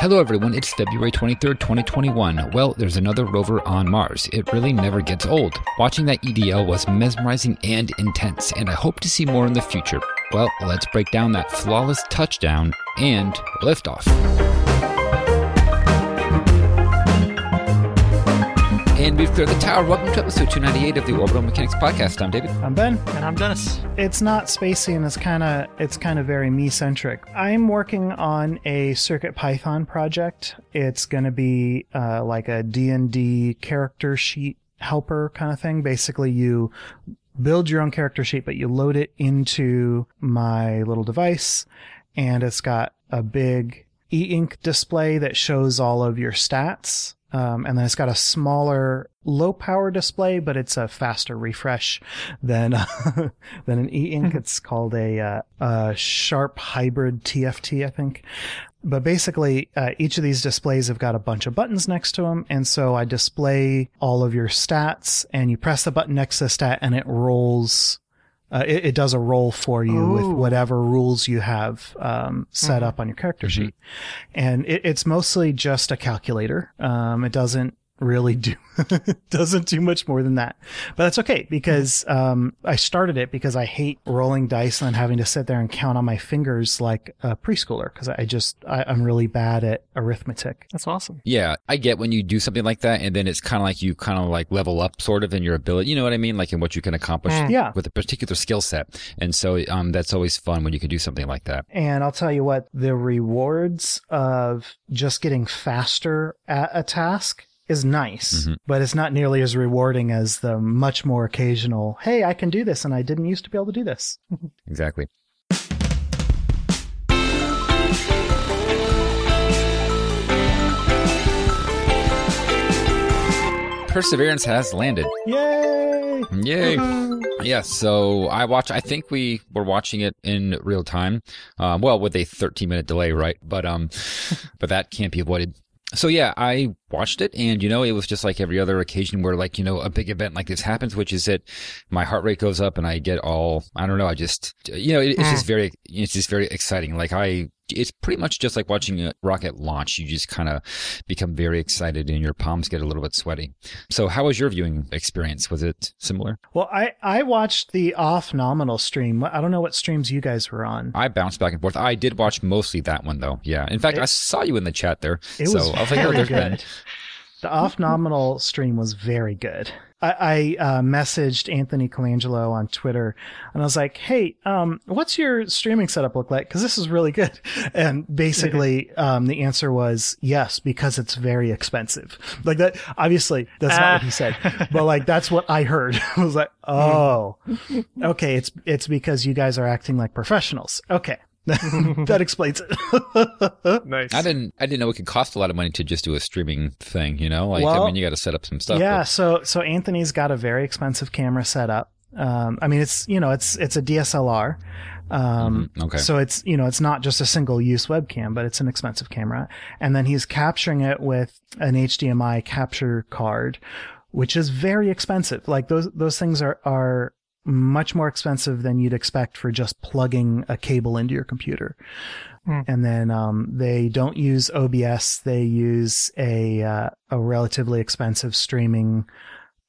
Hello, everyone. It's February 23rd, 2021. Well, there's another rover on Mars. It really never gets old. Watching that EDL was mesmerizing and intense, and I hope to see more in the future. Well, let's break down that flawless touchdown and liftoff. We've cleared the tower. Welcome to episode 298 of the Orbital Mechanics Podcast. I'm David. I'm Ben. And I'm Dennis. It's not spacey and it's kind of it's kind of very me centric. I'm working on a Circuit Python project. It's going to be uh, like a D&D character sheet helper kind of thing. Basically, you build your own character sheet, but you load it into my little device, and it's got a big e-ink display that shows all of your stats um, and then it's got a smaller low power display, but it's a faster refresh than than an e-ink. it's called a, uh, a Sharp Hybrid TFT, I think. But basically, uh, each of these displays have got a bunch of buttons next to them, and so I display all of your stats, and you press the button next to the stat, and it rolls uh, it, it, does a roll for you Ooh. with whatever rules you have um, set mm-hmm. up on your character mm-hmm. sheet, and it, it's mostly just a calculator. Um, it doesn't really do doesn't do much more than that. But that's okay because um, i started it because i hate rolling dice and having to sit there and count on my fingers like a preschooler because i just I, am really bad at arithmetic. That's awesome. Yeah i get when you do something like that and then it's kind of like you kind of like level up sort of in your ability you know what i mean? Like in what you can accomplish mm. yeah. with a particular skill set. And so um, that's always fun when you can do something like that. And i'll tell you what the rewards of just getting faster at a task is nice, mm-hmm. but it's not nearly as rewarding as the much more occasional, hey, I can do this and I didn't used to be able to do this. exactly. Perseverance has landed. Yay! Yay! Yes. Yeah, so I watch. I think we were watching it in real time. Um, well, with a 13 minute delay, right? But um, but that can't be avoided so yeah, I watched it and, you know, it was just like every other occasion where like, you know, a big event like this happens, which is that my heart rate goes up and I get all, I don't know, I just, you know, it, it's just mm. very, it's just very exciting. Like I it's pretty much just like watching a rocket launch. You just kind of become very excited and your palms get a little bit sweaty. So how was your viewing experience? Was it similar? Well, I, I watched the off nominal stream. I don't know what streams you guys were on. I bounced back and forth. I did watch mostly that one though. Yeah. In fact, it, I saw you in the chat there. It so was I was like, oh, there's good. Ben. The off nominal stream was very good. I, I uh, messaged Anthony Colangelo on Twitter and I was like, Hey, um, what's your streaming setup look like? Cause this is really good. And basically, um, the answer was yes, because it's very expensive. Like that, obviously that's not what he said, but like that's what I heard. I was like, Oh, okay. It's, it's because you guys are acting like professionals. Okay. that explains it. nice. I didn't. I didn't know it could cost a lot of money to just do a streaming thing. You know, like well, I mean, you got to set up some stuff. Yeah. But... So so Anthony's got a very expensive camera set up. Um, I mean, it's you know, it's it's a DSLR. Um, mm-hmm. okay. So it's you know, it's not just a single use webcam, but it's an expensive camera, and then he's capturing it with an HDMI capture card, which is very expensive. Like those those things are are much more expensive than you'd expect for just plugging a cable into your computer. Mm. And then um, they don't use OBS; they use a uh, a relatively expensive streaming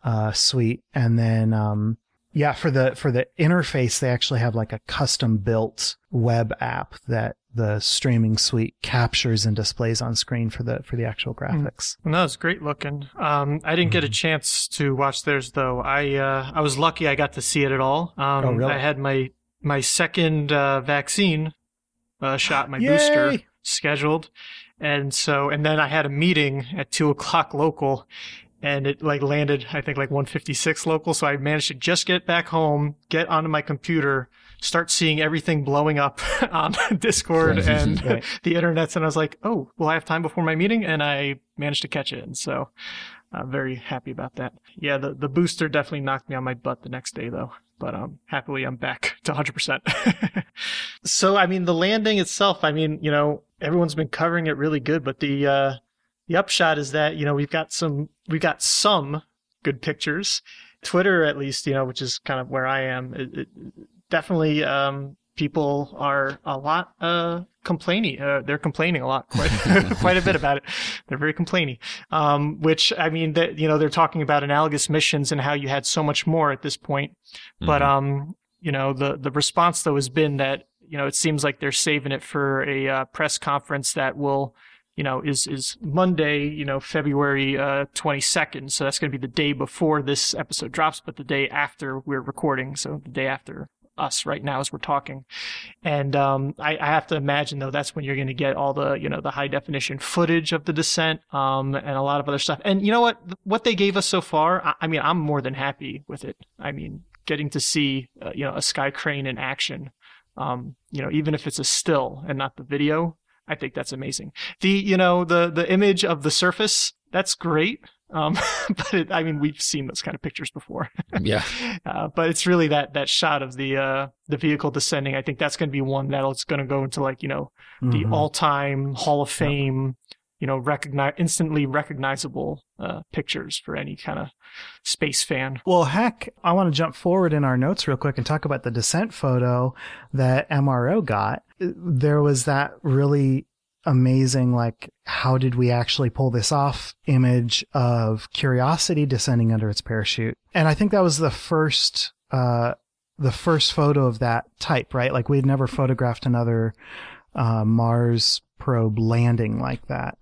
uh, suite. And then um, yeah, for the for the interface, they actually have like a custom built web app that the streaming suite captures and displays on screen for the for the actual hmm. graphics. No, it's great looking. Um, I didn't mm. get a mm-hmm. chance to watch theirs though. I uh, I was lucky I got to see it at all. Um, oh, really? I had my my second uh, vaccine uh, shot, my booster scheduled, and so and then I had a meeting at two o'clock local, and it like landed I think like 156 local. So I managed to just get back home, get onto my computer, start seeing everything blowing up on Discord and right. the internets, and I was like, oh, will I have time before my meeting? And I managed to catch it, and so I'm very happy about that. Yeah, the the booster definitely knocked me on my butt the next day though. But um, happily, I'm back to 100%. so, I mean, the landing itself, I mean, you know, everyone's been covering it really good, but the, uh, the upshot is that you know we've got some we've got some good pictures. Twitter, at least, you know, which is kind of where I am, it, it definitely um, people are a lot uh, complaining. Uh, they're complaining a lot, quite quite a bit about it. They're very complaining. Um, which I mean, that you know, they're talking about analogous missions and how you had so much more at this point. Mm-hmm. But um, you know, the the response though has been that you know it seems like they're saving it for a uh, press conference that will you know, is is Monday, you know, February uh, 22nd. So that's going to be the day before this episode drops, but the day after we're recording. So the day after us right now as we're talking. And um, I, I, have to imagine though that's when you're going to get all the you know the high definition footage of the descent um, and a lot of other stuff. And you know what? What they gave us so far, I, I mean, I'm more than happy with it. I mean, getting to see uh, you know a sky crane in action. Um, you know, even if it's a still and not the video, I think that's amazing. The you know the the image of the surface that's great. Um, but it, I mean, we've seen those kind of pictures before. yeah. Uh, but it's really that that shot of the uh, the vehicle descending. I think that's going to be one that's going to go into like you know mm-hmm. the all time Hall of Fame. You know, recognize instantly recognizable uh, pictures for any kind of space fan. Well, heck, I want to jump forward in our notes real quick and talk about the descent photo that MRO got. There was that really amazing like how did we actually pull this off? Image of curiosity descending under its parachute. And i think that was the first uh the first photo of that type right? Like we'd never photographed another uh, mars probe landing like that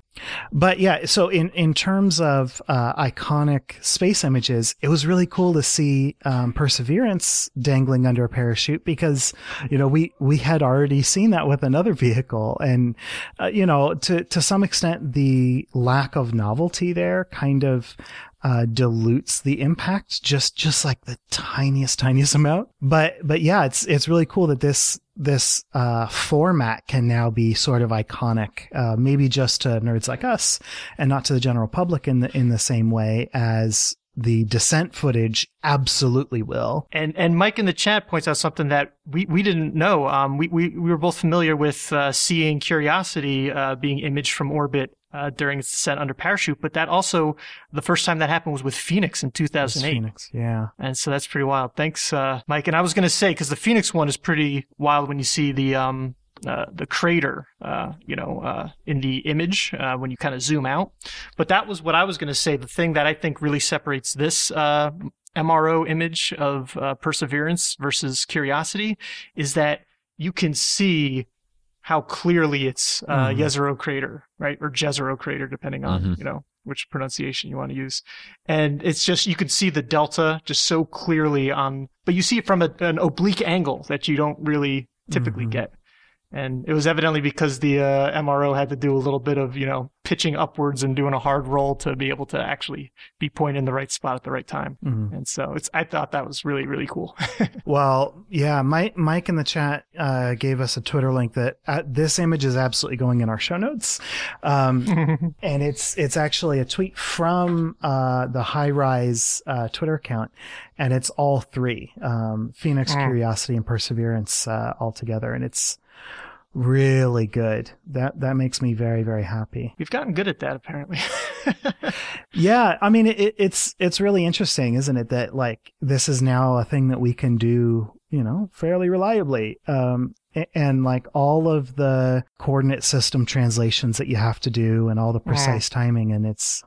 but yeah, so in, in terms of uh, iconic space images, it was really cool to see um, Perseverance dangling under a parachute because you know we we had already seen that with another vehicle, and uh, you know to to some extent the lack of novelty there kind of uh, dilutes the impact just just like the tiniest tiniest amount. But but yeah, it's it's really cool that this this uh, format can now be sort of iconic, uh, maybe just to nerds like us, and not to the general public in the in the same way as the descent footage absolutely will. And and Mike in the chat points out something that we, we didn't know. Um, we, we we were both familiar with uh, seeing Curiosity uh, being imaged from orbit uh, during its descent under parachute, but that also the first time that happened was with Phoenix in 2008. Phoenix, yeah. And so that's pretty wild. Thanks, uh, Mike. And I was going to say because the Phoenix one is pretty wild when you see the um uh, the crater, uh, you know, uh, in the image uh, when you kind of zoom out. But that was what I was going to say. The thing that I think really separates this uh, MRO image of uh, Perseverance versus Curiosity is that you can see how clearly it's uh, mm-hmm. Jezero crater, right, or Jezero crater, depending on mm-hmm. you know which pronunciation you want to use. And it's just you can see the delta just so clearly on, but you see it from a, an oblique angle that you don't really typically mm-hmm. get and it was evidently because the uh, MRO had to do a little bit of you know pitching upwards and doing a hard roll to be able to actually be pointed in the right spot at the right time. Mm-hmm. And so it's I thought that was really really cool. well, yeah, Mike Mike in the chat uh, gave us a Twitter link that uh, this image is absolutely going in our show notes, um, and it's it's actually a tweet from uh, the HiRISE uh, Twitter account, and it's all three um, Phoenix, mm. Curiosity, and Perseverance uh, all together, and it's really good. That that makes me very very happy. We've gotten good at that apparently. yeah, I mean it, it's it's really interesting, isn't it? That like this is now a thing that we can do, you know, fairly reliably. Um, and like all of the coordinate system translations that you have to do, and all the precise timing, and it's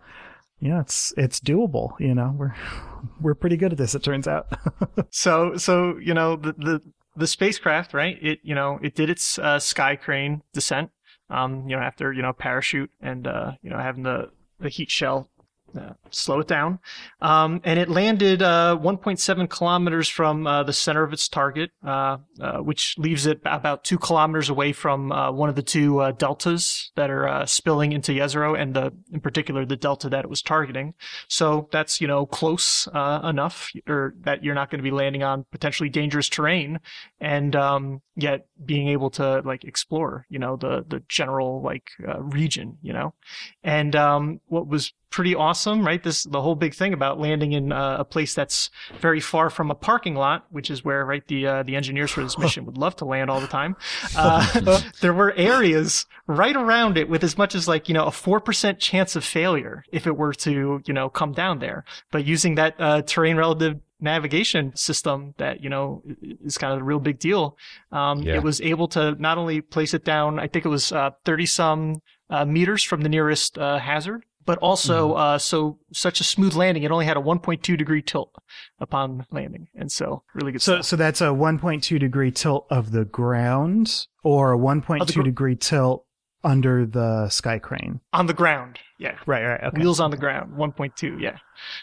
yeah, it's it's doable. You know, we're we're pretty good at this. It turns out. so so you know the the the spacecraft, right? It you know it did its uh, sky crane descent. Um, you know after you know parachute and uh, you know having the the heat shell uh, slow it down. Um, and it landed uh, 1.7 kilometers from uh, the center of its target, uh, uh, which leaves it about two kilometers away from uh, one of the two deltas that are spilling into Jezero, and the in particular the delta that it was targeting. So that's you know close enough, or that you're not going to be landing on potentially dangerous terrain, and um, yet being able to like explore, you know, the the general like region, you know, and um, what was pretty awesome, right? This the whole big thing about landing in uh, a place that's very far from a parking lot, which is where right the uh, the engineers for this mission would love to land all the time. Uh, there were areas right around it with as much as like you know a four percent chance of failure if it were to you know come down there. But using that uh, terrain relative navigation system that, you know, is kind of a real big deal. Um, Yeah. It was able to not only place it down, I think it was uh, 30 some uh, meters from the nearest uh, hazard, but also uh, so such a smooth landing. It only had a 1.2 degree tilt upon landing. And so really good So, stuff. so that's a 1.2 degree tilt of the ground or a 1.2 gr- degree tilt under the sky crane. on the ground. Yeah. Right, right, okay. Wheels on the ground, 1.2. Yeah.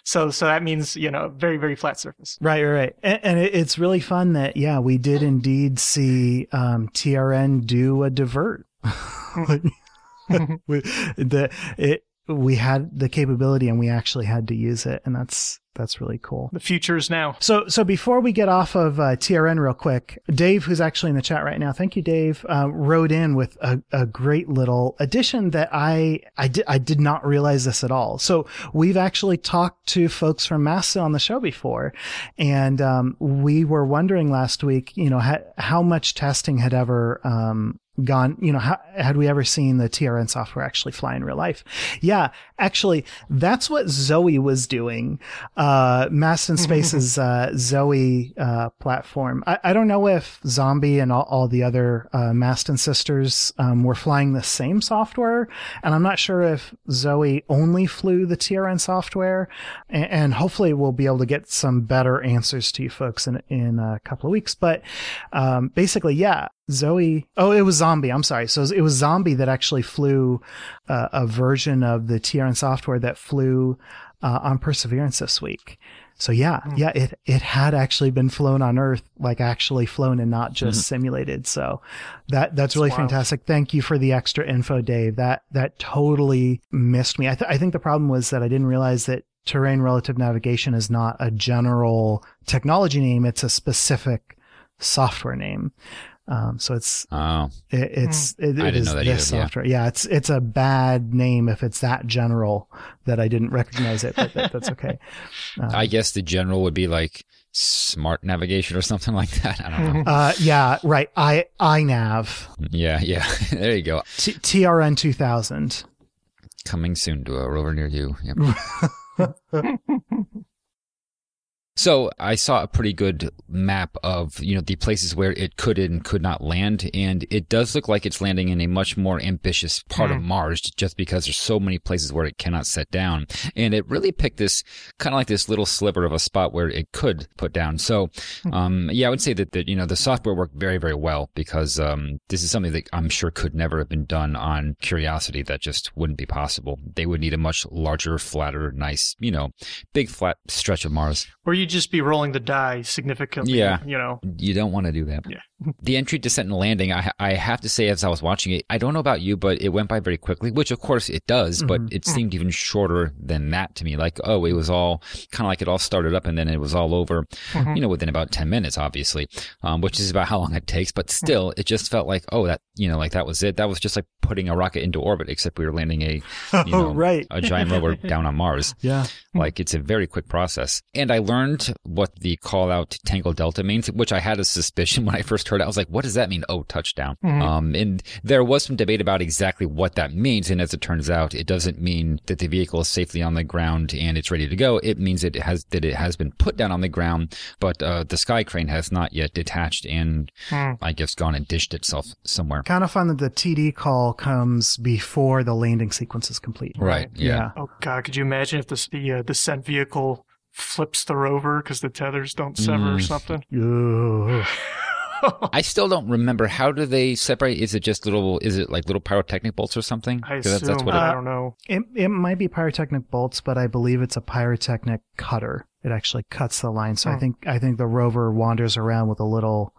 So, so that means, you know, very, very flat surface. Right, right, right. And, and it, it's really fun that, yeah, we did indeed see um, TRN do a divert. Like, the, it, we had the capability and we actually had to use it. And that's, that's really cool. The future is now. So, so before we get off of uh, TRN real quick, Dave, who's actually in the chat right now, thank you, Dave, uh, wrote in with a, a great little addition that I, I did, I did not realize this at all. So we've actually talked to folks from Masten on the show before, and um, we were wondering last week, you know, ha- how much testing had ever um, gone, you know, how, had we ever seen the TRN software actually fly in real life? Yeah, actually, that's what Xoie was doing. Uh, Masten Space's, uh, Xoie, uh, platform. I, I don't know if Xombie and all, all the other, uh, Masten sisters, um, were flying the same software. And I'm not sure if Xoie only flew the TRN software. And, and hopefully we'll be able to get some better answers to you folks in, in a couple of weeks. But, um, basically, yeah, Xoie. Oh, it was Xombie. I'm sorry. So it was Xombie that actually flew uh, a version of the TRN software that flew uh, on Perseverance this week. So yeah, yeah, it it had actually been flown on Earth, like actually flown and not just simulated. So that that's really wild. fantastic. Thank you for the extra info, Dave. That that totally missed me. I th- I think the problem was that I didn't realize that terrain relative navigation is not a general technology name; it's a specific software name. Um, so it's Oh, it, it's it, I didn't is know that this either, yeah. software. Yeah. it's it's a bad name if it's that general that I didn't recognize it, but that, that's okay. Um, I guess the general would be like smart navigation or something like that. I don't know. uh, yeah, right. I iNav yeah, yeah. there you go. T- TRN two thousand. Coming soon to a rover near you. Yep. So I saw a pretty good map of, you know, the places where it could and could not land. And it does look like it's landing in a much more ambitious part of Mars just because there's so many places where it cannot set down. And it really picked this kind of like this little sliver of a spot where it could put down. So, um, yeah, I would say that, that, you know, the software worked very, very well because, um, this is something that I'm sure could never have been done on Curiosity. That just wouldn't be possible. They would need a much larger, flatter, nice, you know, big flat stretch of Mars. Or you'd just be rolling the die significantly. Yeah. You know, You don't want to do that. Yeah. The entry, descent, and landing, I, I have to say, as I was watching it, I don't know about you, but it went by very quickly, which of course it does, but mm-hmm. it seemed even shorter than that to me. Like, oh, it was all kind of like it all started up and then it was all over, mm-hmm. you know, within about 10 minutes, obviously, um, which is about how long it takes. But still, it just felt like, oh, that, you know, like that was it. That was just like putting a rocket into orbit, except we were landing a, you Oh, know, right. a giant rover down on Mars. Yeah. Hmm. Like it's a very quick process. And I learned what the call out to Tango Delta means, which I had a suspicion when I first heard it. I was like, what does that mean? Oh, touchdown. Um, and there was some debate about exactly what that means. And as it turns out, it doesn't mean that the vehicle is safely on the ground and it's ready to go. It means it has, that it has been put down on the ground, but, uh, the sky crane has not yet detached and I guess gone and dished itself somewhere. Kind of fun that the TD call comes before the landing sequence is complete. Right. Yeah. oh God, could you imagine if this, the uh, descent vehicle flips the rover because the tethers don't sever or Mm. something? Ooh. I still don't remember. How do they separate? Is it just little, is it like little pyrotechnic bolts or something? I 'Cause that's, assume. that's what it, I don't know. It, it might be pyrotechnic bolts, but I believe it's a pyrotechnic cutter. It actually cuts the line. So I Hmm. think I think the rover wanders around with a little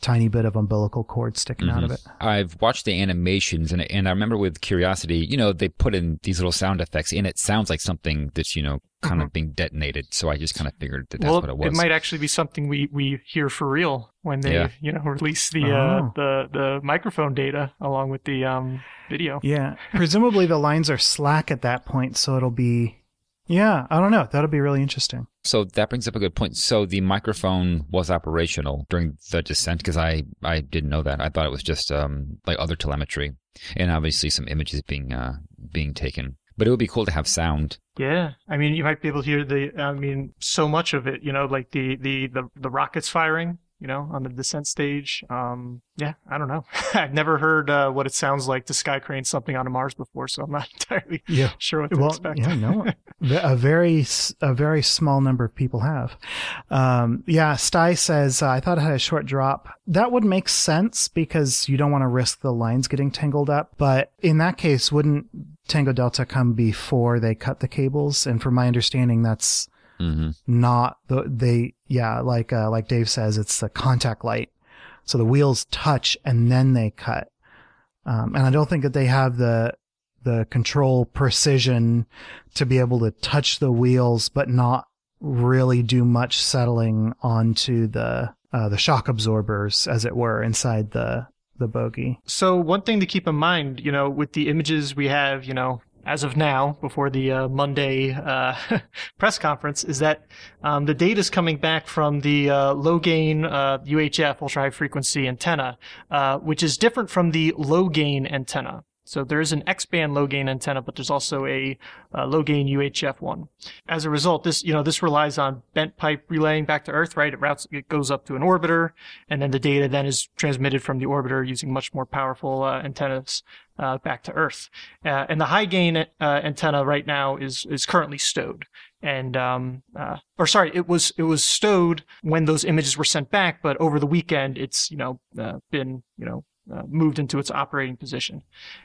tiny bit of umbilical cord sticking out of it. I've watched the animations and and I remember with Curiosity, you know, they put in these little sound effects and it sounds like something that's, you know, kind of being detonated. So I just kind of figured that that's well, what it was. It might actually be something we, we hear for real when they, Yeah. you know, release the Oh. uh, the the microphone data along with the um video. Yeah. Presumably the lines are slack at that point, so it'll be Yeah, I don't know. That'll be really interesting. So that brings up a good point. So the microphone was operational during the descent because I, I didn't know that. I thought it was just um, like other telemetry and obviously some images being uh, being taken. But it would be cool to have sound. Yeah, I mean, you might be able to hear the. I mean, so much of it. You know, like the the the, the rockets firing you know, on the descent stage. Um, yeah, I don't know. I've never heard uh, what it sounds like to sky crane something onto Mars before, so I'm not entirely yeah. sure what to well, expect. Yeah, no, a very a very small number of people have. Um, yeah, Sty says uh, I thought it had a short drop. That would make sense because you don't want to risk the lines getting tangled up. But in that case, wouldn't Tango Delta come before they cut the cables? And from my understanding, that's Mm-hmm. Not the, they, yeah, like, uh, like Dave says, it's the contact light. So the wheels touch and then they cut. Um, and I don't think that they have the, the control precision to be able to touch the wheels, but not really do much settling onto the, uh, the shock absorbers, as it were, inside the, the bogie. So one thing to keep in mind, you know, with the images we have, you know, as of now, before the uh, Monday uh, press conference, is that um, the data is coming back from the uh, low gain UHF ultra high frequency antenna, uh, which is different from the low gain antenna. So there is an X-band low gain antenna, but there's also a uh, low gain UHF one. As a result, this you know this relies on bent pipe relaying back to Earth, right? It routes it goes up to an orbiter, and then the data then is transmitted from the orbiter using much more powerful uh, antennas uh, back to Earth. Uh, and the high gain uh, antenna right now is is currently stowed, and um, uh, or sorry, it was it was stowed when those images were sent back, but over the weekend it's you know been you know uh, moved into its operating position.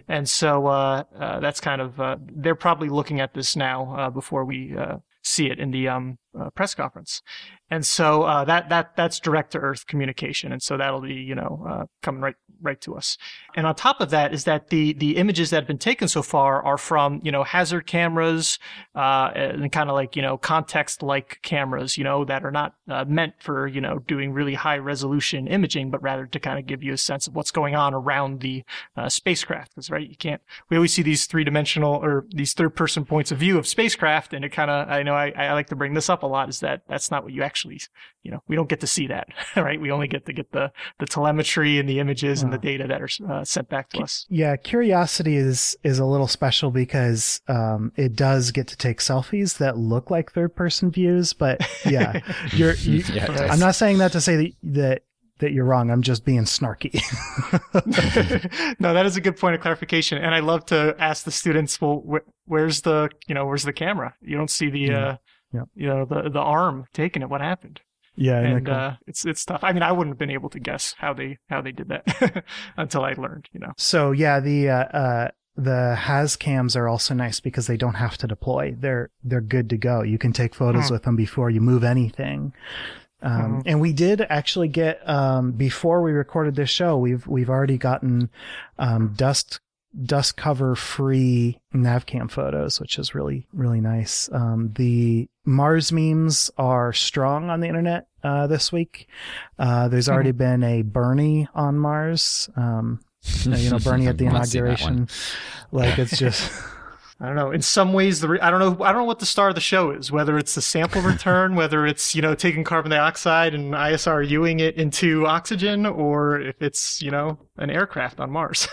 And so uh, uh, that's kind of, uh, they're probably looking at this now uh, before we uh, see it in the um, press conference. And so that, that, that's direct to earth communication. And so that'll be, you know, coming right right to us. And on top of that is that the the images that have been taken so far are from you know hazard cameras uh, and kind of like you know context like cameras, you know that are not uh, meant for you know doing really high resolution imaging, but rather to kind of give you a sense of what's going on around the uh, spacecraft. Because right, you can't. We always see these three dimensional or these third person points of view of spacecraft, and it kind of I know I, I like to bring this up a lot is that that's not what you actually you know we don't get to see that right. We only get to get the the telemetry and the images and the data that are uh, sent back to us. Yeah, Curiosity is is a little special because um, it does get to take selfies that look like third person views. But yeah, you're. You, yeah, I'm not saying that to say that that that you're wrong. I'm just being snarky. no, that is a good point of clarification. And I love to ask the students, well, wh- where's the, you know, where's the camera? You don't see the, yeah. uh, yeah. you know, the, the arm taking it. What happened? Yeah, and uh, it's it's tough. I mean, I wouldn't have been able to guess how they how they did that until I learned. You know. So yeah, the uh, uh, the hazcams are also nice because they don't have to deploy. They're they're good to go. You can take photos mm. with them before you move anything. Um, mm-hmm. and we did actually get um, before we recorded this show. We've we've already gotten um, dust dust cover free navcam photos, which is really, really nice. Um, the Mars memes are strong on the internet, uh, this week. Uh, there's mm-hmm. already been a Bernie on Mars. Um, you know, Bernie at the inauguration. Like it's just. I don't know. In some ways, the re- I don't know. I don't know what the star of the show is. Whether it's the sample return, whether it's you know taking carbon dioxide and ISRUing it into oxygen, or if it's you know an aircraft on Mars.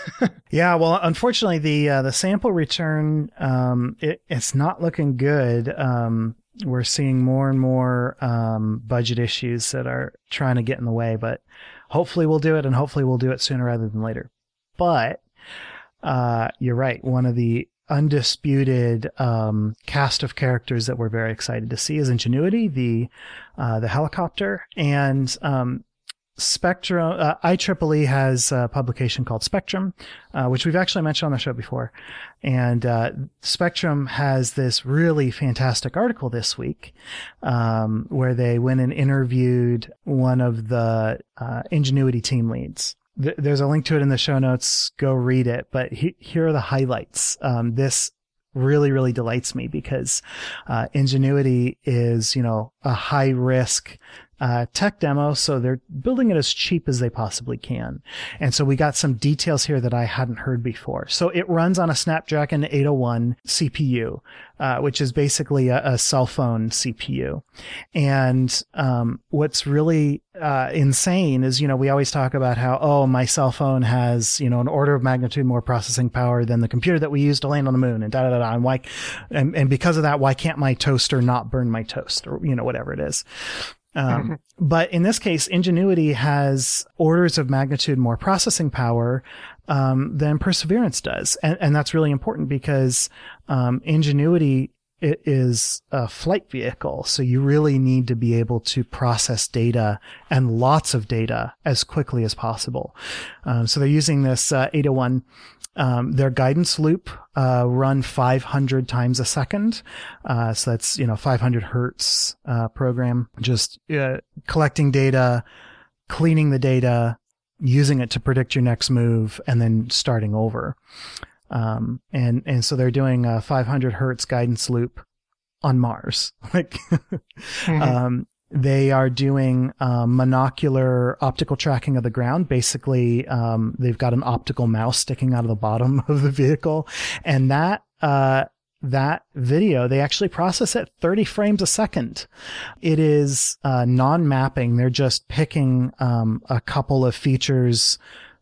yeah. Well, unfortunately, the uh, the sample return um, it, it's not looking good. Um, we're seeing more and more um, budget issues that are trying to get in the way, but hopefully we'll do it, and hopefully we'll do it sooner rather than later. But uh, you're right. One of the undisputed um, cast of characters that we're very excited to see is Ingenuity, the uh, the helicopter, and um, Spectrum. Uh, IEEE has a publication called Spectrum, uh, which we've actually mentioned on the show before, and uh, Spectrum has this really fantastic article this week um, where they went and interviewed one of the uh, Ingenuity team leads th- there's a link to it in the show notes. Go read it. But he- here are the highlights. Um, this really, really delights me because uh, Ingenuity is, you know, a high risk uh, tech demo, so they're building it as cheap as they possibly can. And so we got some details here that I hadn't heard before. So it runs on a Snapdragon 801 CPU, uh, which is basically a, a, cell phone CPU. And um, what's really uh, insane is, you know, we always talk about how, oh, my cell phone has, you know, an order of magnitude more processing power than the computer that we use to land on the moon, and da da da. da and why, and, and because of that, why can't my toaster not burn my toast, or you know, whatever it is. Um, but in this case, Ingenuity has orders of magnitude more processing power um, than Perseverance does, and, and that's really important because um, Ingenuity it is a flight vehicle. So you really need to be able to process data and lots of data as quickly as possible. Um, so they're using this uh, 801 um, their guidance loop uh, run 500 times a second, uh, so that's you know 500 hertz uh, program. Just uh, collecting data, cleaning the data, using it to predict your next move, and then starting over. Um, and and so they're doing a 500 hertz guidance loop on Mars. like, mm-hmm. um, they are doing um, monocular optical tracking of the ground. Basically, um, they've got an optical mouse sticking out of the bottom of the vehicle, and that uh, that video they actually process at 30 frames a second. It is uh, non-mapping. They're just picking um, a couple of features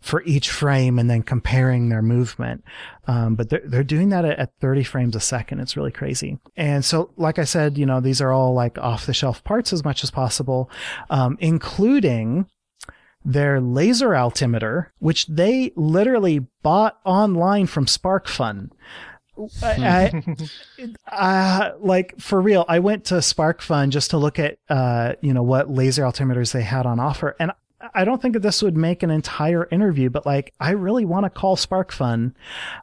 for each frame and then comparing their movement. Um, but they're, they're doing that at, at 30 frames a second. It's really crazy. And so, like I said, you know, these are all like off the shelf parts as much as possible, um, including their laser altimeter, which they literally bought online from SparkFun. I, I, uh, like for real, I went to SparkFun just to look at, uh, you know, what laser altimeters they had on offer. And I don't think that this would make an entire interview, but like, I really want to call SparkFun,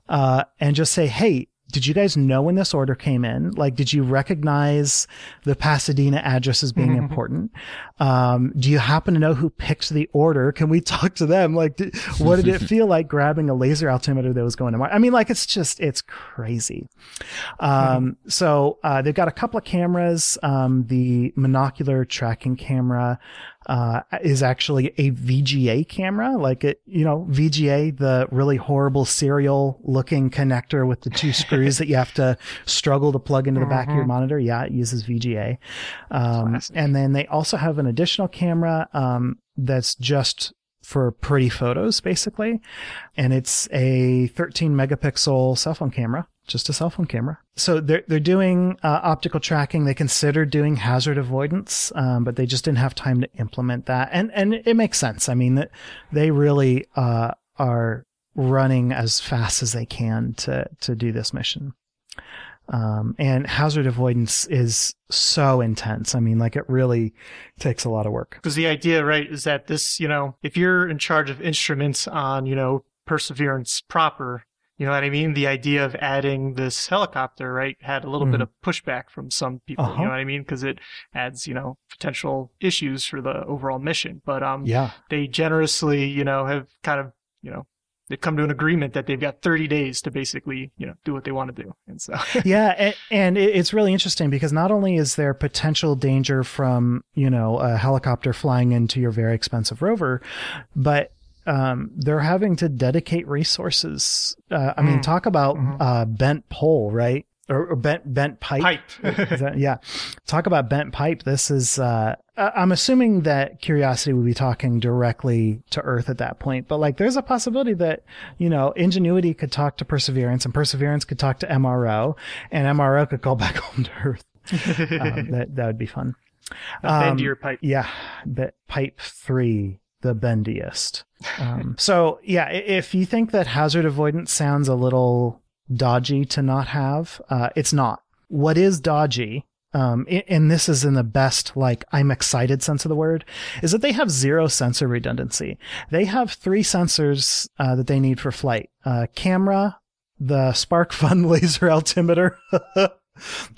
uh, and just say, Hey, did you guys know when this order came in? Like, did you recognize the Pasadena address as being mm-hmm. important? Um, do you happen to know who picked the order? Can we talk to them? Like, did, what did it feel like grabbing a laser altimeter that was going to Mars? I mean, like, it's just, it's crazy. Um, mm-hmm. so, uh, they've got a couple of cameras, um, the monocular tracking camera, uh, is actually a VGA camera, like it, you know, VGA, the really horrible serial looking connector with the two screws that you have to struggle to plug into the back of your mm-hmm. monitor. Yeah, it uses VGA. Um, and then they also have an additional camera, um, that's just for pretty photos, basically. And it's a 13 megapixel cell phone camera just a cell phone camera. So they're they're doing uh, optical tracking. They considered doing hazard avoidance, um, but they just didn't have time to implement that. And and it makes sense. I mean, they really uh, are running as fast as they can to to do this mission. Um, and hazard avoidance is so intense. I mean, like it really takes a lot of work. Because the idea, right, is that this, you know, if you're in charge of instruments on, you know, Perseverance proper, you know what I mean? The idea of adding this helicopter, right, had a little mm. bit mm-hmm. of pushback from some people. Uh-huh. You know what I mean? Because it adds, you know, potential issues for the overall mission. But um, yeah, they generously, you know, have kind of, you know, they've come to an agreement that they've got 30 days to basically, you know, do what they want to do. And so, yeah, and, and, it's really interesting because not only is there potential danger from, you know, a helicopter flying into your very expensive rover, but um, they're having to dedicate resources. Uh, I mean, mm. talk about mm-hmm. uh, bent pole, right? Or, or bent bent pipe. Pipe. that, yeah, talk about bent pipe. This is. Uh, I'm assuming that Curiosity would be talking directly to Earth at that point, but like, there's a possibility that you know Ingenuity could talk to Perseverance, and Perseverance could talk to MRO, and MRO could call back home to Earth. um, that that would be fun. Um, your pipe. Yeah, but pipe three the bendiest. Um, so yeah, if you think that hazard avoidance sounds a little dodgy to not have, uh, it's not. What is dodgy, um, and this is in the best, like, I'm excited sense of the word, is that they have zero sensor redundancy. They have three sensors, uh, that they need for flight. Uh, camera, the SparkFun laser altimeter,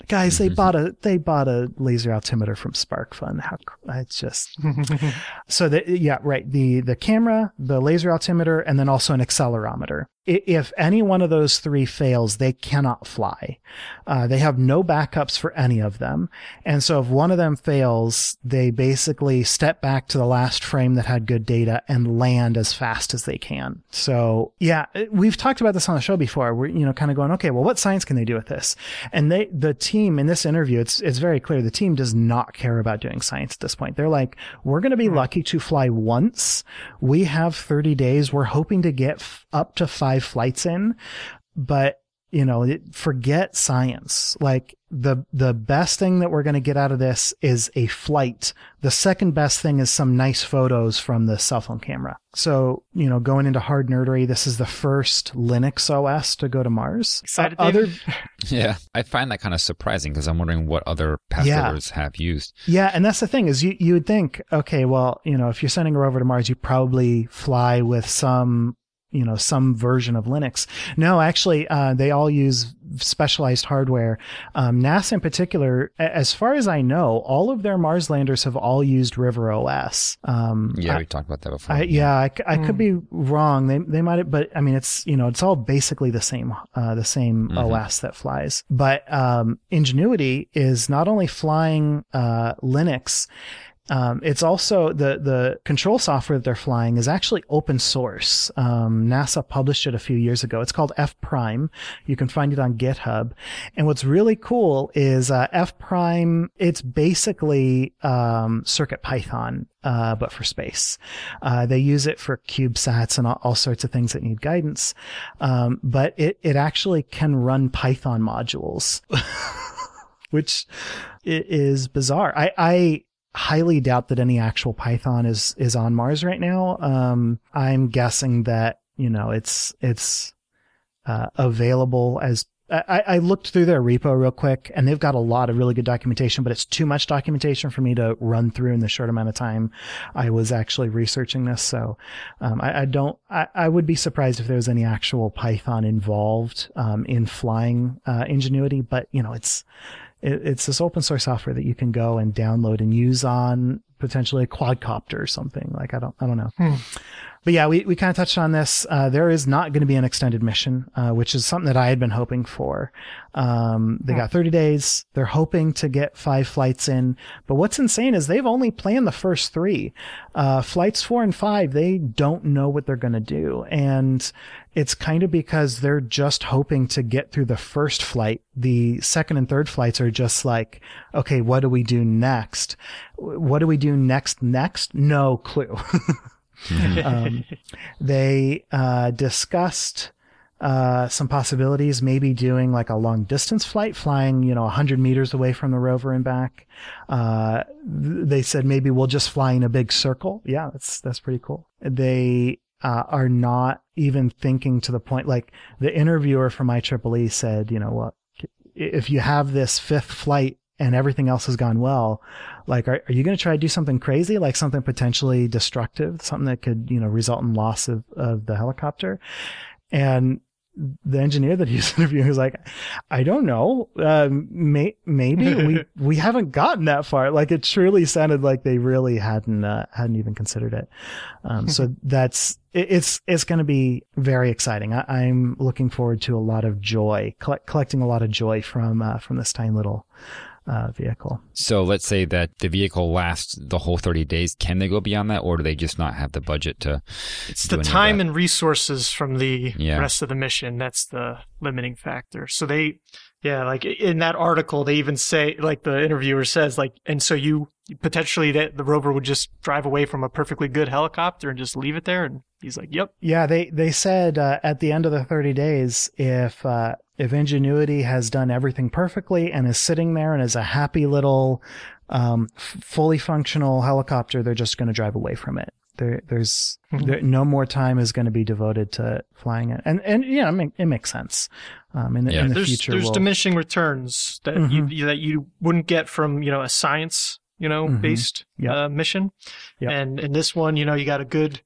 Guys, they mm-hmm. bought a they bought a laser altimeter from SparkFun. How it's just so that yeah right the the camera, the laser altimeter, and then also an accelerometer. If any one of those three fails, they cannot fly. Uh, they have no backups for any of them. And so if one of them fails, they basically step back to the last frame that had good data and land as fast as they can. So yeah, we've talked about this on the show before. We're, you know, kind of going, okay, well, what science can they do with this? And they, the team in this interview, it's, it's very clear the team does not care about doing science at this point. They're like, we're going to be lucky to fly once. We have 30 days. We're hoping to get f- up to five flights in, but you know, forget science. Like the, the best thing that we're going to get out of this is a flight. The second best thing is some nice photos from the cell phone camera. So, you know, going into hard nerdery, this is the first Linux OS to go to Mars. Excited, uh, other, yeah, I find that kind of surprising because I'm wondering what other path yeah. have used. Yeah, and that's the thing is you you would think, okay, well, you know, if you're sending a rover to Mars, you probably fly with some you know some version of Linux. No, actually, uh, they all use specialized hardware. Um, NASA, in particular, as far as I know, all of their Mars landers have all used River OS. Um, yeah, I, we talked about that before. I, yeah, I, I mm. could be wrong. They they might, have, but I mean, it's you know, it's all basically the same uh, the same mm-hmm. OS that flies. But um, Ingenuity is not only flying uh, Linux um, it's also the the control software that they're flying is actually open source. Um, NASA published it a few years ago. It's called F Prime. You can find it on GitHub. And what's really cool is uh, F Prime. It's basically um, Circuit Python, uh, but for space. Uh, they use it for CubeSats and all, all, sorts of things that need guidance. Um, but it it actually can run Python modules. which is bizarre. I, I highly doubt that any actual Python is is on Mars right now. Um, I'm guessing that you know it's it's uh, available as I, I, looked through their repo real quick, and they've got a lot of really good documentation, but it's too much documentation for me to run through in the short amount of time I was actually researching this. So um, I, I, don't. I, I, would be surprised if there was any actual Python involved um, in flying uh, Ingenuity, but you know it's it, it's this open source software that you can go and download and use on potentially a quadcopter or something. Like I don't, I don't know. Hmm. But yeah, we, we kind of touched on this. Uh, there is not going to be an extended mission, uh, which is something that I had been hoping for. Um, they hmm. got 30 days. They're hoping to get five flights in. But what's insane is they've only planned the first three. Uh, flights four and five, they don't know what they're going to do. And it's kind of because they're just hoping to get through the first flight. The second and third flights are just like, okay, what do we do next? What do we do next? Next? No clue. um, they uh, discussed uh, some possibilities, maybe doing like a long distance flight, flying, you know, 100 meters away from the rover and back. Uh, they said maybe we'll just fly in a big circle. Yeah, that's, that's pretty cool. They, uh, are not even thinking to the point, like the interviewer from IEEE said, you know what, if you have this fifth flight and everything else has gone well, like, are, are you going to try to do something crazy, like something potentially destructive, something that could, you know, result in loss of, of the helicopter? And the engineer that he's interviewing is like, I don't know. Um, may, maybe we, we haven't gotten that far. Like it truly sounded like they really hadn't, uh, hadn't even considered it. Um, so that's, it, it's, it's going to be very exciting. I, am looking forward to a lot of joy, collect, collecting a lot of joy from, uh, from this tiny little, uh, vehicle. So let's say that the vehicle lasts the whole 30 days. Can they go beyond that, or do they just not have the budget to? It's the time and resources from the yeah. rest of the mission that's the limiting factor. So they, yeah, like in that article, they even say, like the interviewer says, like, and so you potentially that the rover would just drive away from a perfectly good helicopter and just leave it there, and he's like, "Yep." Yeah, they they said uh, at the end of the 30 days, if uh, if Ingenuity has done everything perfectly and is sitting there and is a happy little, um, fully functional helicopter, they're just going to drive away from it. There, there's mm-hmm. there, no more time is going to be devoted to flying it, and and yeah, I mean, it makes sense. Um, in the, yeah. in the there's, future, there's we'll... diminishing returns that mm-hmm. you that you wouldn't get from you know a science you know mm-hmm. based yep. uh, mission, yep. and in this one, you know, you got a good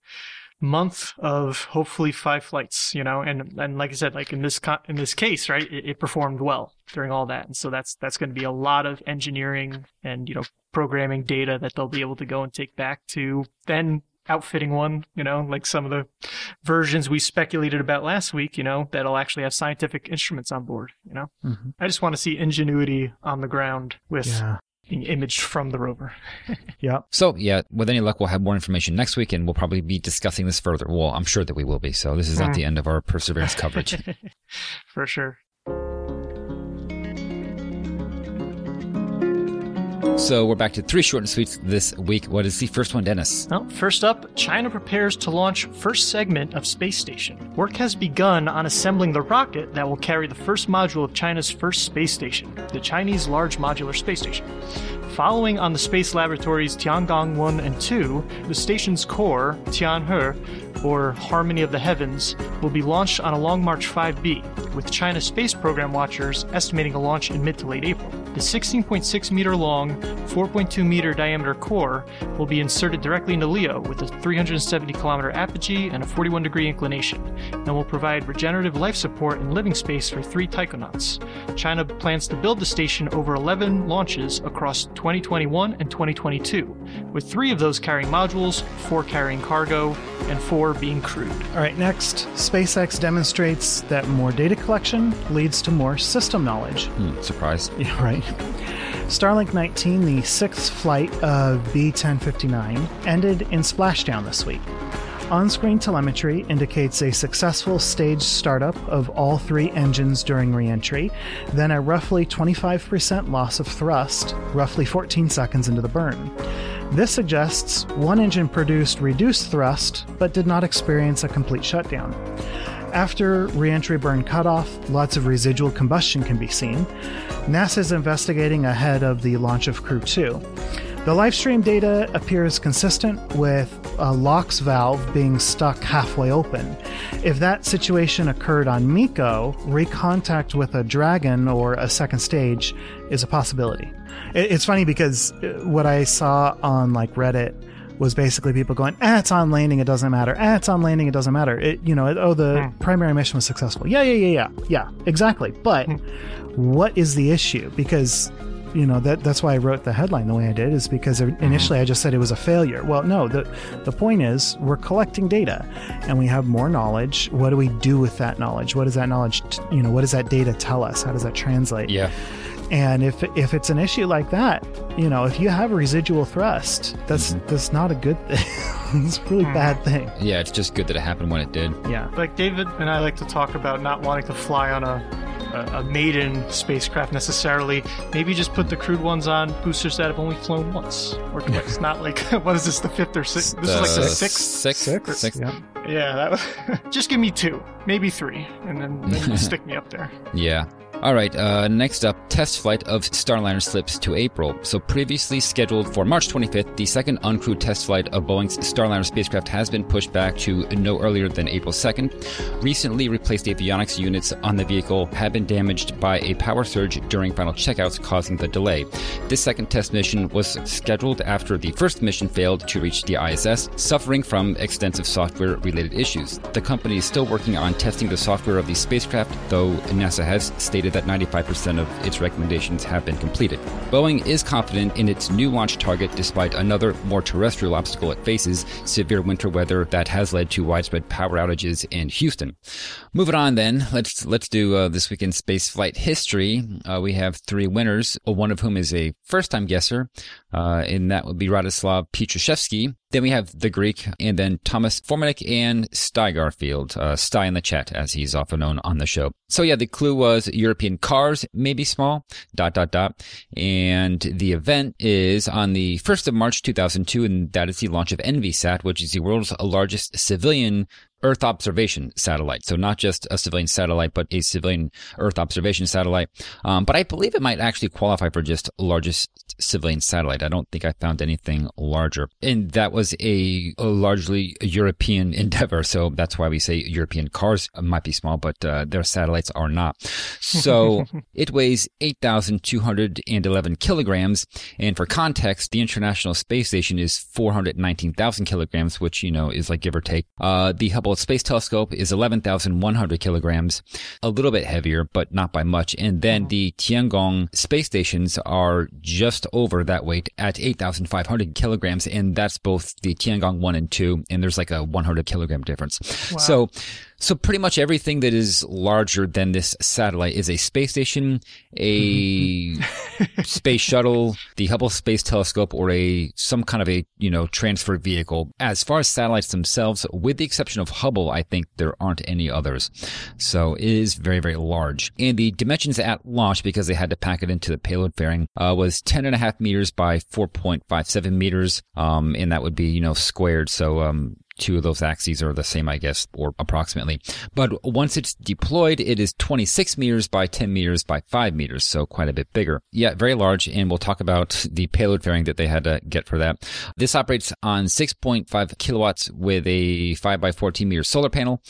month of hopefully five flights, you know, and and like I said, like in this co- in this case, right, it, it performed well during all that, and so that's that's going to be a lot of engineering and you know programming data that they'll be able to go and take back to then outfitting one, you know, like some of the versions we speculated about last week, you know, that'll actually have scientific instruments on board, you know. Mm-hmm. I just want to see ingenuity on the ground with yeah. being imaged from the rover. yeah. So, yeah, with any luck, we'll have more information next week and we'll probably be discussing this further. Well, I'm sure that we will be. So, this is not mm. the end of our Perseverance coverage. For sure. So we're back to three short and sweets this week. What is the first one, Dennis? Well, first up, China prepares to launch first segment of space station. Work has begun on assembling the rocket that will carry the first module of China's first space station, the Chinese Large Modular Space Station. Following on the space laboratories Tiangong 1 and 2, the station's core, Tianhe, or Harmony of the Heavens, will be launched on a Long March 5B, with China Space Program watchers estimating a launch in mid to late April. The 16.6 meter long, 4.2 meter diameter core will be inserted directly into LEO with a 370 kilometer apogee and a 41 degree inclination, and will provide regenerative life support and living space for three taikonauts. China plans to build the station over 11 launches across 2021 and 2022, with three of those carrying modules, four carrying cargo, and four being crewed. All right, next, SpaceX demonstrates that more data collection leads to more system knowledge. Hmm, surprise. Yeah, right. Starlink 19, the sixth flight of B 1059, ended in splashdown this week. On screen telemetry indicates a successful staged startup of all three engines during reentry, then a roughly 25% loss of thrust, roughly 14 seconds into the burn. This suggests one engine produced reduced thrust but did not experience a complete shutdown. After reentry burn cutoff, lots of residual combustion can be seen. NASA is investigating ahead of the launch of Crew 2. The live stream data appears consistent with a LOX valve being stuck halfway open. If that situation occurred on MECO, recontact with a Dragon or a second stage is a possibility. It's funny because uh, what I saw on like Reddit was basically people going, "Ah, it's on landing, it doesn't matter. Ah, it's on landing, it doesn't matter. It, you know, it, oh, the hmm. primary mission was successful. Yeah, yeah, yeah, yeah, yeah, exactly. But hmm. what is the issue? Because you know that that's why I wrote the headline the way I did is because mm-hmm. initially I just said it was a failure. Well, no, the the point is we're collecting data and we have more knowledge. What do we do with that knowledge? What does that knowledge, t- you know, what does that data tell us? How does that translate? Yeah. And if if it's an issue like that, you know, if you have residual thrust, that's mm-hmm. that's not a good thing. it's a really mm-hmm. bad thing. Yeah, it's just good that it happened when it did. Yeah. Like David and I like to talk about not wanting to fly on a a, a, maiden spacecraft necessarily. Maybe just put the crewed ones on boosters that have only flown once or twice. Not like what is this, the fifth or sixth? This is like the sixth. Six, six, six. Yeah, yeah. That was, just give me two, maybe three, and then, then stick me up there. Yeah. All right, uh, next up, test flight of Starliner slips to April. So previously scheduled for March 25th, the second uncrewed test flight of Boeing's Starliner spacecraft has been pushed back to no earlier than April 2nd. Recently replaced avionics units on the vehicle have been damaged by a power surge during final checkouts, causing the delay. This second test mission was scheduled after the first mission failed to reach the ISS, suffering from extensive software-related issues. The company is still working on testing the software of the spacecraft, though NASA has stated that 95% of its recommendations have been completed. Boeing is confident in its new launch target despite another more terrestrial obstacle it faces severe winter weather that has led to widespread power outages in Houston. Moving on then, let's let's do uh, this week in space flight history. Uh, we have three winners, one of whom is a first time guesser, uh, and that would be Radoslav Pietruszewski. Then we have the Greek, and then Thomas Formanek and Sty Garfield, uh, Sty in the chat, as he's often known on the show. So yeah, the clue was European cars, maybe small, dot, dot, dot. And the event is on the 1st of March 2002, and that is the launch of EnviSat, which is the world's largest civilian Earth observation satellite. So not just a civilian satellite, but a civilian Earth observation satellite. Um, but I believe it might actually qualify for just largest civilian satellite. I don't think I found anything larger. And that was a, a largely European endeavor. So that's why we say European cars might be small, but uh, their satellites are not. So it weighs 8,211 kilograms. And for context, the International Space Station is 419,000 kilograms, which, you know, is like give or take. Uh, the Hubble Hubble Space Telescope is 11,100 kilograms, a little bit heavier, but not by much. And then the Tiangong space stations are just over that weight at 8,500 kilograms. And that's both the Tiangong 1 and 2. And there's like a 100 kilogram difference. Wow. So, so pretty much everything that is larger than this satellite is a space station, a space shuttle, the Hubble Space Telescope, or a some kind of a you know transfer vehicle. As far as satellites themselves, with the exception of Hubble, I think there aren't any others. So it is very very large. And the dimensions at launch, because they had to pack it into the payload fairing, uh, was 10 and a half meters by 4.57 meters, um, and that would be you know squared. So um, two of those axes are the same, I guess, or approximately. But once it's deployed, it is 26 meters by 10 meters by 5 meters, so quite a bit bigger. Yeah, very large, and we'll talk about the payload fairing that they had to get for that. This operates on 6.5 kilowatts with a 5 by 14 meter solar panel.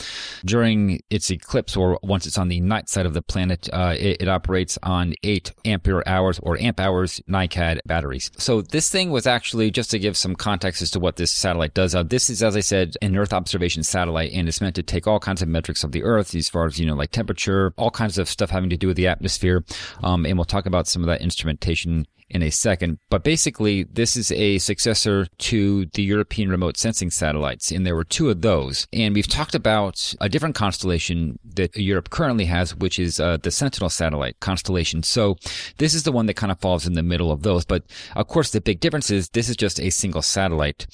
During its eclipse, or once it's on the night side of the planet, uh, it, it operates on 8 ampere hours or amp hours NiCad batteries. So this thing was actually, just to give some context as to what this satellite does, uh, this is, as I said, an Earth observation satellite, and it's meant to take all kinds of metrics of the Earth, as far as, you know, like temperature, all kinds of stuff having to do with the atmosphere. Um, and we'll talk about some of that instrumentation in a second. But basically, this is a successor to the European remote sensing satellites, and there were two of those. And we've talked about a different constellation that Europe currently has, which is uh, the Sentinel satellite constellation. So this is the one that kind of falls in the middle of those. But of course, the big difference is this is just a single satellite.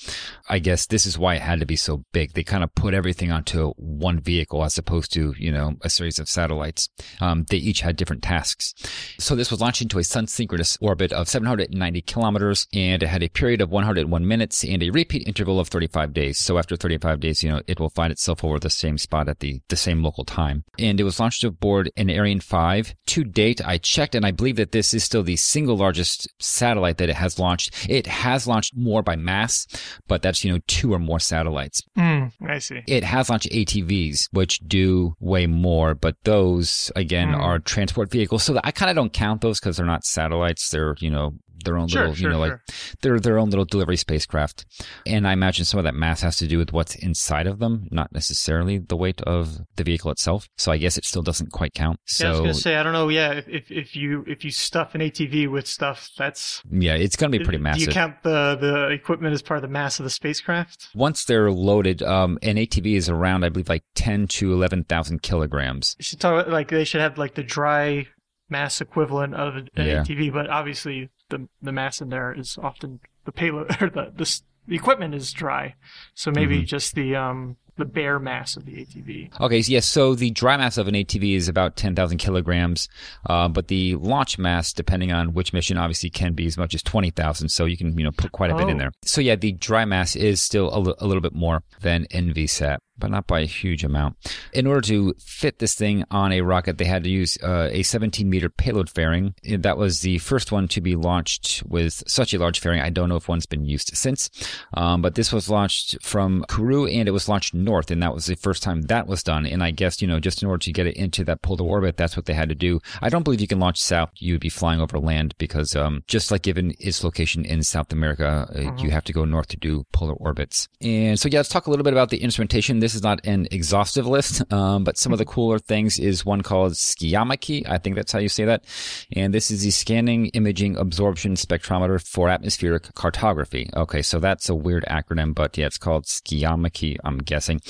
I guess this is why it had to be so big. They kind of put everything onto one vehicle as opposed to, you know, a series of satellites. Um, they each had different tasks. So this was launched into a sun synchronous orbit of 790 kilometers and it had a period of 101 minutes and a repeat interval of 35 days. So after 35 days, you know, it will find itself over the same spot at the, the same local time. And it was launched aboard an Ariane 5. To date, I checked and I believe that this is still the single largest satellite that it has launched. It has launched more by mass, but that's, you know, two or more satellites. Mm, I see. It has launched ATVs, which do weigh more, but those, again, Mm. are transport vehicles. So I kind of don't count those because they're not satellites. They're, you know, their own Sure, little, sure, you know, sure. like they're their own little delivery spacecraft. And I imagine some of that mass has to do with what's inside of them, not necessarily the weight of the vehicle itself. So I guess it still doesn't quite count. Yeah, I was So gonna say, I don't know. Yeah, if, if you if you stuff an ATV with stuff, that's yeah, it's going to be pretty massive. Do you count the the equipment as part of the mass of the spacecraft? Once they're loaded, um, an ATV is around, I believe, like 10 to 11,000 kilograms. You should talk about, like they should have like the dry mass equivalent of an Yeah. ATV, but obviously the the mass in there is often the payload or the the, the equipment is dry, so maybe Mm-hmm. just the um the bare mass of the ATV. Okay, so yes, so the dry mass of an ATV is about 10,000 kilograms, uh, but the launch mass, depending on which mission, obviously can be as much as 20,000, so you can, you know, put quite a bit in Oh. there. So yeah, the dry mass is still a little bit more than Envisat, but not by a huge amount. In order to fit this thing on a rocket, they had to use uh, a 17 meter payload fairing. That was the first one to be launched with such a large fairing. I don't know if one's been used since, um, but this was launched from Kourou and it was launched north, and that was the first time that was done. And I guess you know, just in order to get it into that polar orbit, that's what they had to do. I don't believe you can launch south; you'd be flying over land because um, just like given its location in South America, uh, you have to go north to do polar orbits. And so, yeah, let's talk a little bit about the instrumentation. This is not an exhaustive list, um, but some of the cooler things is one called SCIAMACHY. I think that's how you say that. And this is the scanning imaging absorption spectrometer for atmospheric cartography. Okay, so that's a weird acronym, but yeah, it's called SCIAMACHY, I'm guessing.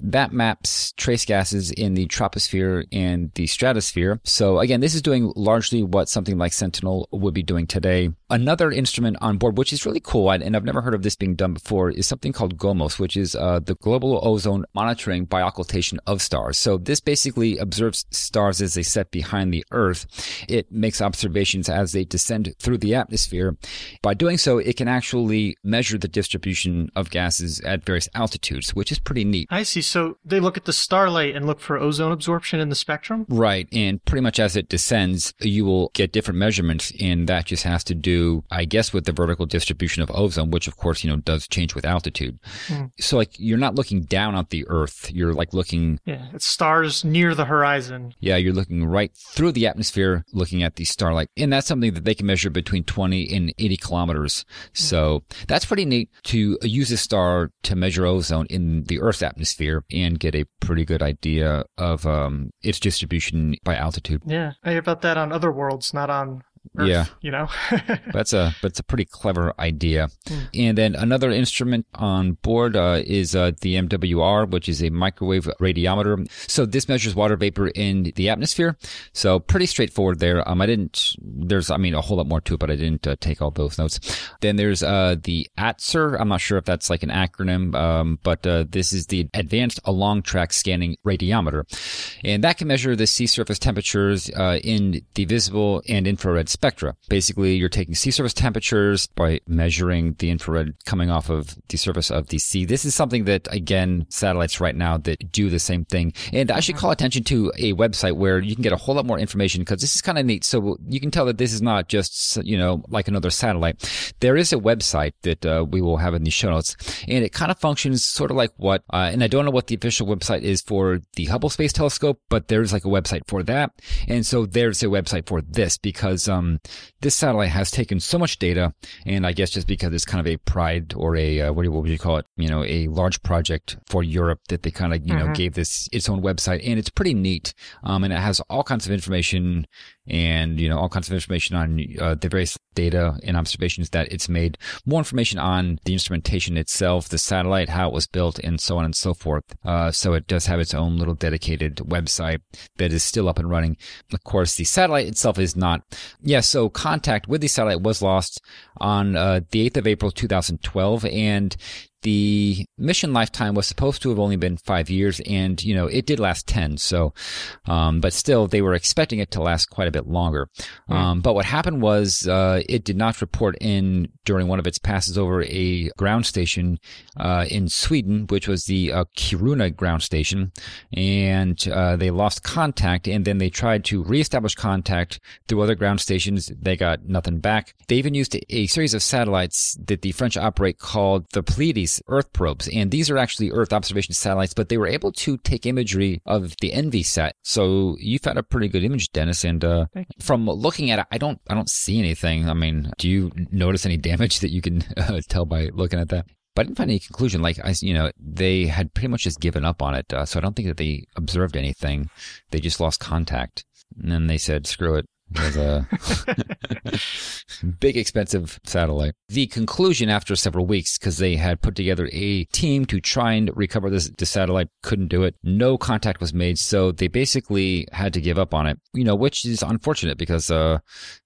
That maps trace gases in the troposphere and the stratosphere. So again, this is doing largely what something like Sentinel would be doing today. Another instrument on board, which is really cool, and I've never heard of this being done before, is something called GOMOS, which is uh, the Global Ozone Monitoring by Occultation of Stars. So this basically observes stars as they set behind the Earth. It makes observations as they descend through the atmosphere. By doing so, it can actually measure the distribution of gases at various altitudes, which is pretty neat. I see. So they look at the starlight and look for ozone absorption in the spectrum. Right. And pretty much as it descends, you will get different measurements. And that just has to do, I guess, with the vertical distribution of ozone, which of course, you know, does change with altitude. Hmm. So like you're not looking down down at the Earth. You're like looking. Yeah, it's stars near the horizon. Yeah, you're looking right through the atmosphere, looking at the starlight, and that's something that they can measure between 20 and 80 kilometers. So that's pretty neat to use a star to measure ozone in the Earth's atmosphere and get a pretty good idea of um, its distribution by altitude. Yeah, I hear about that on other worlds, not on Earth, Yeah. you know. That's a that's a pretty clever idea. Hmm. And then another instrument on board uh, is uh, the MWR, which is a microwave radiometer. So this measures water vapor in the atmosphere. So pretty straightforward there. Um, I didn't. There's, I mean, a whole lot more to it, but I didn't uh, take all those notes. Then there's uh, the ATSR. I'm not sure if that's like an acronym, um, but uh, this is the Advanced Along Track Scanning Radiometer, and that can measure the sea surface temperatures uh, in the visible and infrared spectra. Basically, you're taking sea surface temperatures by measuring the infrared coming off of the surface of the sea. This is something that, again, satellites right now that do the same thing. And I should call attention to a website where you can get a whole lot more information because this is kind of neat. So you can tell that this is not just, you know, like another satellite. There is a website that uh, we will have in the show notes and it kind of functions sort of like what, uh, and I don't know what the official website is for the Hubble Space Telescope, but there's like a website for that. And so there's a website for this because, um, this satellite has taken so much data and I guess just because it's kind of a pride or a, uh, what, do you, what would you call it? You know, a large project for Europe that they kind of, you know, Mhm. gave this its own website and it's pretty neat. Um, and it has all kinds of information and, you know, all kinds of information on, uh, the various data and observations that it's made more information on the instrumentation itself, the satellite, how it was built, and so on and so forth. Uh, so it does have its own little dedicated website that is still up and running. Of course, the satellite itself is not. Yeah, so contact with the satellite was lost on uh, the 8th of April 2012, and the mission lifetime was supposed to have only been five years, and you know it did last ten. So, um, but still, they were expecting it to last quite a bit longer. Um, but what happened was uh, it did not report in during one of its passes over a ground station uh, in Sweden, which was the uh, Kiruna ground station, and uh, they lost contact. And then they tried to reestablish contact through other ground stations. They got nothing back. They even used a series of satellites that the French operate called the Pleiades Earth probes, and these are actually Earth observation satellites. But they were able to take imagery of the Envisat. So you found a pretty good image, Dennis. And uh, from looking at it, I don't, I don't see anything. I mean, do you notice any damage that you can uh, tell by looking at that? But I didn't find any conclusion. Like I, you know, they had pretty much just given up on it. Uh, so I don't think that they observed anything. They just lost contact, and then they said, "Screw it." Was a big, expensive satellite. The conclusion after several weeks, because they had put together a team to try and recover this, the satellite, couldn't do it. No contact was made, so they basically had to give up on it. You know, which is unfortunate because uh,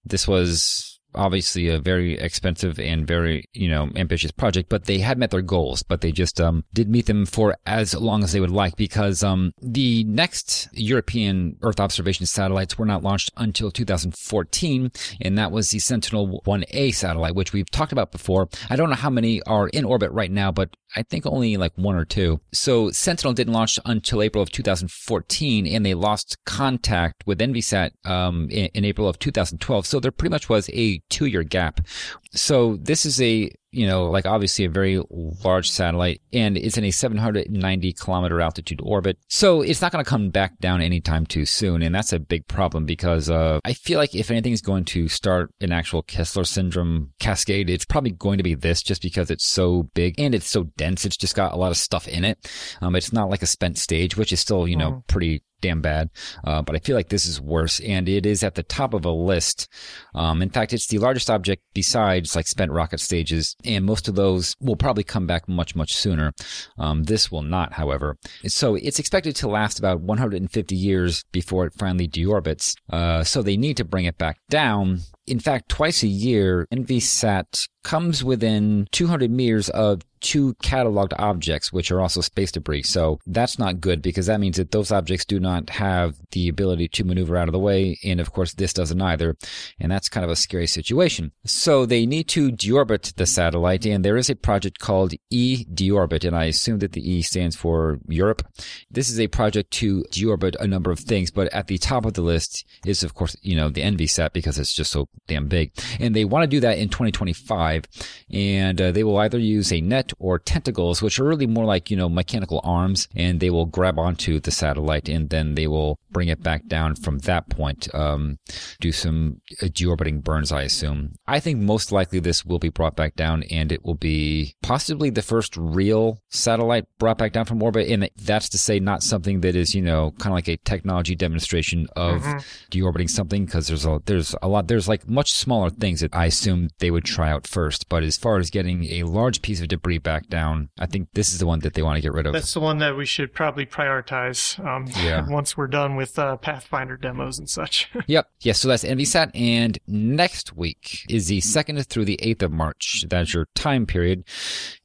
this was obviously a very expensive and very you know ambitious project but they had met their goals but they just um, did meet them for as long as they would like because um, the next european earth observation satellites were not launched until 2014 and that was the sentinel 1a satellite which we've talked about before. I don't know how many are in orbit right now but I think only like one or two. So Sentinel didn't launch until April of 2014, and they lost contact with Envisat um, in, in April of 2012. So there pretty much was a two-year gap. So this is a you know, like obviously a very large satellite and it's in a 790 kilometer altitude orbit. So it's not going to come back down anytime too soon. And that's a big problem because, uh, I feel like if anything is going to start an actual Kessler syndrome cascade, it's probably going to be this just because it's so big and it's so dense. It's just got a lot of stuff in it. Um, it's not like a spent stage, which is still, you know, Mhm. pretty damn bad. Uh, but I feel like this is worse and it is at the top of a list. Um, in fact, it's the largest object besides like spent rocket stages and most of those will probably come back much, much sooner. Um, this will not, however. So it's expected to last about 150 years before it finally deorbits. Uh, so they need to bring it back down. In fact, twice a year, Envisat comes within 200 meters of two cataloged objects, which are also space debris. So that's not good because that means that those objects do not have the ability to maneuver out of the way. And of course, this doesn't either. And that's kind of a scary situation. So they need to deorbit the satellite. And there is a project called E-Deorbit. And I assume that the E stands for Europe. This is a project to deorbit a number of things. But at the top of the list is, of course, you know, the Envisat because it's just so damn big. And they want to do that in 2025. and uh, they will either use a net or tentacles, which are really more like you know mechanical arms, and they will grab onto the satellite and then they will bring it back down from that point. Um, do some uh, deorbiting burns, I assume. I think most likely this will be brought back down, and it will be possibly the first real satellite brought back down from orbit, and that's to say not something that is you know kind of like a technology demonstration of mm-hmm. deorbiting something because there's a there's a lot there's like much smaller things that I assume they would try out first. But as far as getting a large piece of debris back down, I think this is the one that they want to get rid of. That's the one that we should probably prioritize. Um, yeah. Once we're done with uh, Pathfinder demos and such. yep. Yes. Yeah, so that's Envisat, and next week is the second through the eighth of March. That's your time period.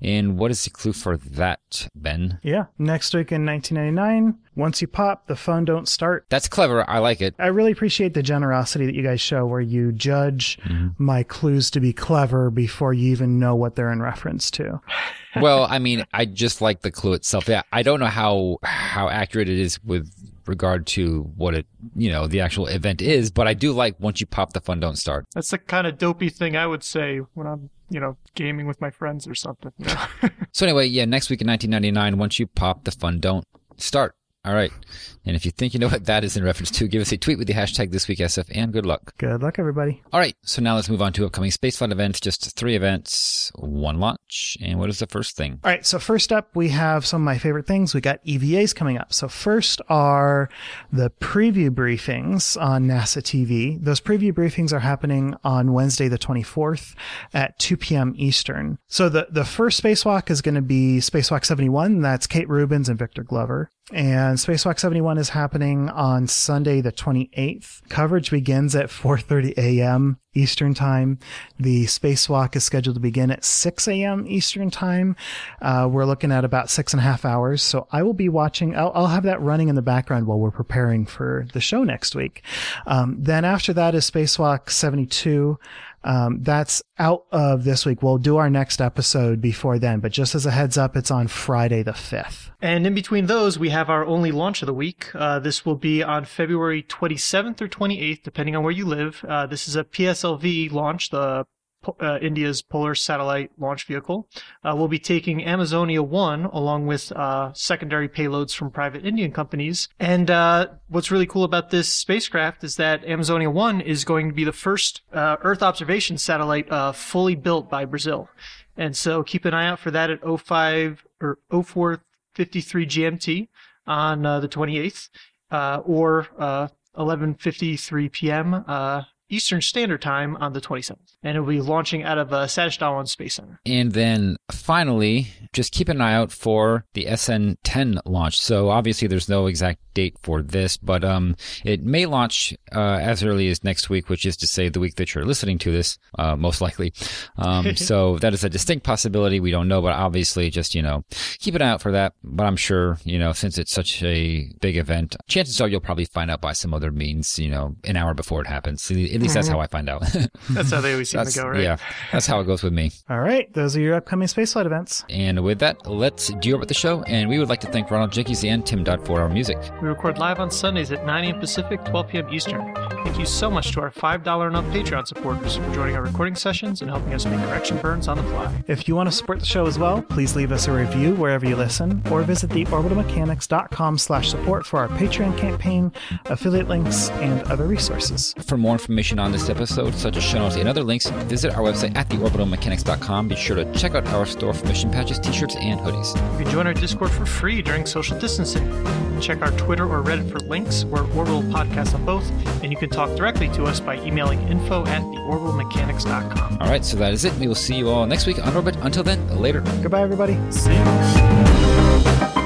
And what is the clue for that, Ben? Yeah. Next week in 1999. Once you pop, the fun don't start. That's clever. I like it. I really appreciate the generosity that you guys show where you judge mm-hmm. my clues to be clever before you even know what they're in reference to. well, I mean, I just like the clue itself. Yeah, I don't know how how accurate it is with regard to what it, you know, the actual event is, but I do like once you pop the fun don't start. That's the kind of dopey thing I would say when I'm you know, gaming with my friends or something. You know? so anyway, yeah, next week in 1999, once you pop the fun don't start. All right. And if you think you know what that is in reference to, give us a tweet with the hashtag this week SF and good luck. Good luck, everybody. All right. So now let's move on to upcoming Spaceflight events. Just three events, one launch. And what is the first thing? All right. So first up, we have some of my favorite things. We got EVAs coming up. So first are the preview briefings on NASA TV. Those preview briefings are happening on Wednesday, the 24th at 2 p.m. Eastern. So the, the first spacewalk is going to be Spacewalk 71. That's Kate Rubins and Victor Glover. And Spacewalk 71 is happening on Sunday the 28th. Coverage begins at 4:30 a.m. Eastern Time. The spacewalk is scheduled to begin at 6 a.m. Eastern Time. Uh, we're looking at about six and a half hours. So I will be watching. I'll, I'll have that running in the background while we're preparing for the show next week. Um, then after that is Spacewalk 72. Um, that's out of this week. We'll do our next episode before then, but just as a heads up, it's on Friday the 5th. And in between those, we have our only launch of the week. Uh, this will be on February 27th or 28th, depending on where you live. Uh, this is a PSLV launch, the uh, India's Polar Satellite Launch Vehicle. Uh, we'll be taking Amazonia 1 along with uh, secondary payloads from private Indian companies. And uh, what's really cool about this spacecraft is that Amazonia 1 is going to be the first uh, Earth observation satellite uh, fully built by Brazil. And so keep an eye out for that at 05 or 0453 GMT on the 28th or 11:53 p.m. Eastern Standard Time on the 27th. And it will be launching out of uh, Satish Dhawan Space Center. And then finally, just keep an eye out for the SN 10 launch. So obviously, there's no exact date for this, but um, it may launch uh, as early as next week, which is to say the week that you're listening to this, uh, most likely. Um, so that is a distinct possibility. We don't know, but obviously, just, you know, keep an eye out for that. But I'm sure, you know, since it's such a big event, chances are you'll probably find out by some other means, you know, an hour before it happens. At least that's how I find out. that's how they always seem to go, right? Yeah, that's how it goes with me. All right, those are your upcoming spaceflight events. And with that, let's deal with the show. And we would like to thank Ronald Jenkins and Tim Dodd for our music. We record live on Sundays at 9 a.m. Pacific, 12 p.m. Eastern. Thank you so much to our $5 and up Patreon supporters for joining our recording sessions and helping us make correction burns on the fly. If you want to support the show as well, please leave us a review wherever you listen, or visit theorbitalmechanics.com slash support for our Patreon campaign, affiliate links, and other resources. For more information on this episode, such as show notes and other links, visit our website at theorbitalmechanics.com. Be sure to check out our store for mission patches, t-shirts, and hoodies. You can join our Discord for free during social distancing. Check our Twitter or Reddit for links. We're Orbital Podcast on both, and you can talk directly to us by emailing info at theorbitalmechanics.com. All right, so that is it. We will see you all next week on Orbit. Until then, later. Goodbye, everybody. See you.